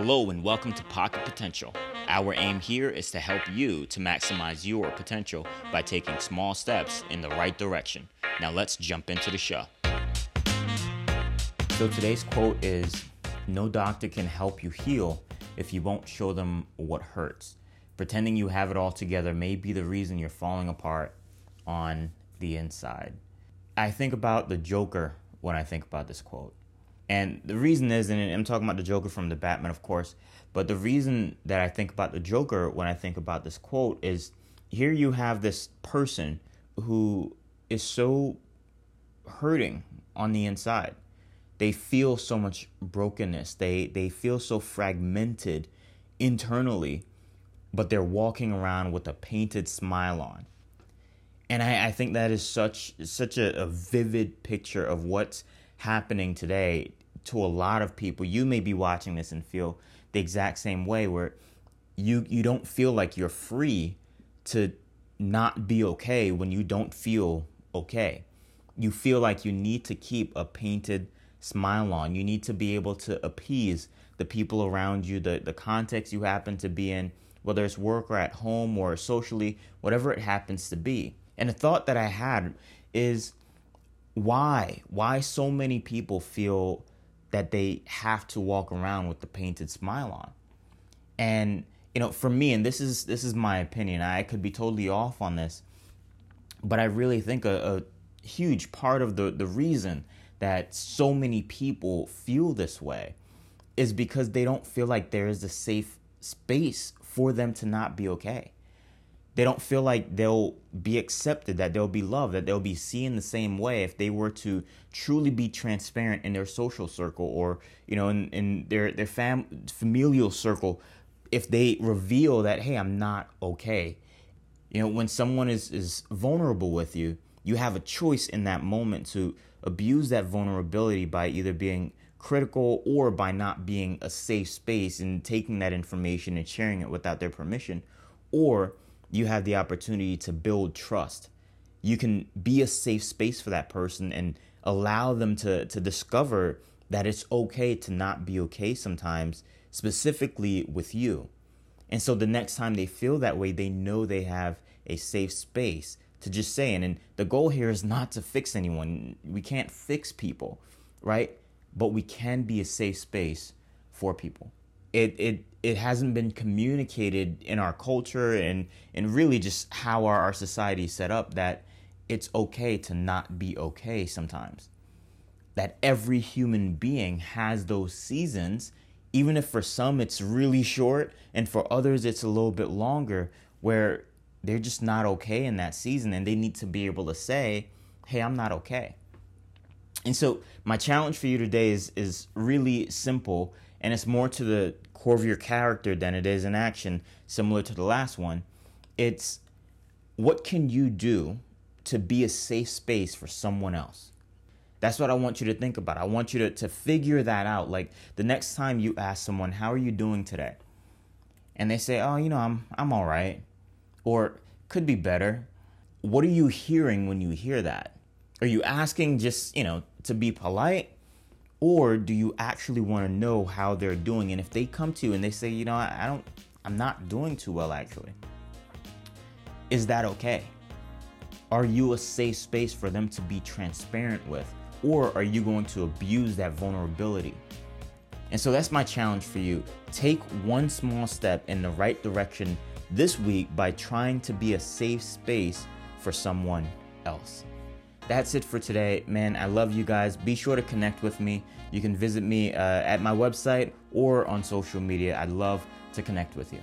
Hello and welcome to Pocket Potential. Our aim here is to help you to maximize your potential by taking small steps in the right direction. Now let's jump into the show. So today's quote is No doctor can help you heal if you won't show them what hurts. Pretending you have it all together may be the reason you're falling apart on the inside. I think about the Joker when I think about this quote. And the reason is, and I'm talking about the Joker from the Batman, of course, but the reason that I think about the Joker when I think about this quote is here you have this person who is so hurting on the inside. They feel so much brokenness. They they feel so fragmented internally, but they're walking around with a painted smile on. And I, I think that is such such a, a vivid picture of what's happening today to a lot of people. You may be watching this and feel the exact same way where you you don't feel like you're free to not be okay when you don't feel okay. You feel like you need to keep a painted smile on. You need to be able to appease the people around you, the, the context you happen to be in, whether it's work or at home or socially, whatever it happens to be. And the thought that I had is why? Why so many people feel that they have to walk around with the painted smile on. And you know, for me, and this is this is my opinion. I could be totally off on this, but I really think a, a huge part of the the reason that so many people feel this way is because they don't feel like there is a safe space for them to not be okay they don't feel like they'll be accepted, that they'll be loved, that they'll be seen the same way if they were to truly be transparent in their social circle or, you know, in, in their, their fam- familial circle, if they reveal that, hey, I'm not okay. You know, when someone is, is vulnerable with you, you have a choice in that moment to abuse that vulnerability by either being critical or by not being a safe space and taking that information and sharing it without their permission, or you have the opportunity to build trust. You can be a safe space for that person and allow them to, to discover that it's okay to not be okay sometimes, specifically with you. And so the next time they feel that way, they know they have a safe space to just say. And, and the goal here is not to fix anyone. We can't fix people, right? But we can be a safe space for people. It, it it hasn't been communicated in our culture and and really just how our, our society is set up that it's okay to not be okay sometimes. That every human being has those seasons even if for some it's really short and for others it's a little bit longer where they're just not okay in that season and they need to be able to say hey i'm not okay. And so my challenge for you today is is really simple and it's more to the core of your character than it is in action, similar to the last one. It's what can you do to be a safe space for someone else? That's what I want you to think about. I want you to, to figure that out. Like the next time you ask someone, How are you doing today? And they say, Oh, you know, I'm I'm all right. Or could be better. What are you hearing when you hear that? Are you asking just, you know, to be polite? Or do you actually want to know how they're doing? And if they come to you and they say you know I, don't i'm not doing too well actually is that okay? Are you a safe space for them to be transparent with or are you going to abuse that vulnerability? And so that's my challenge for you. Take one small step in the right direction this week by trying to be a safe space for someone else that's it for today. Man, I love you guys. Be sure to connect with me. You can visit me uh, at my website or on social media. I'd love to connect with you.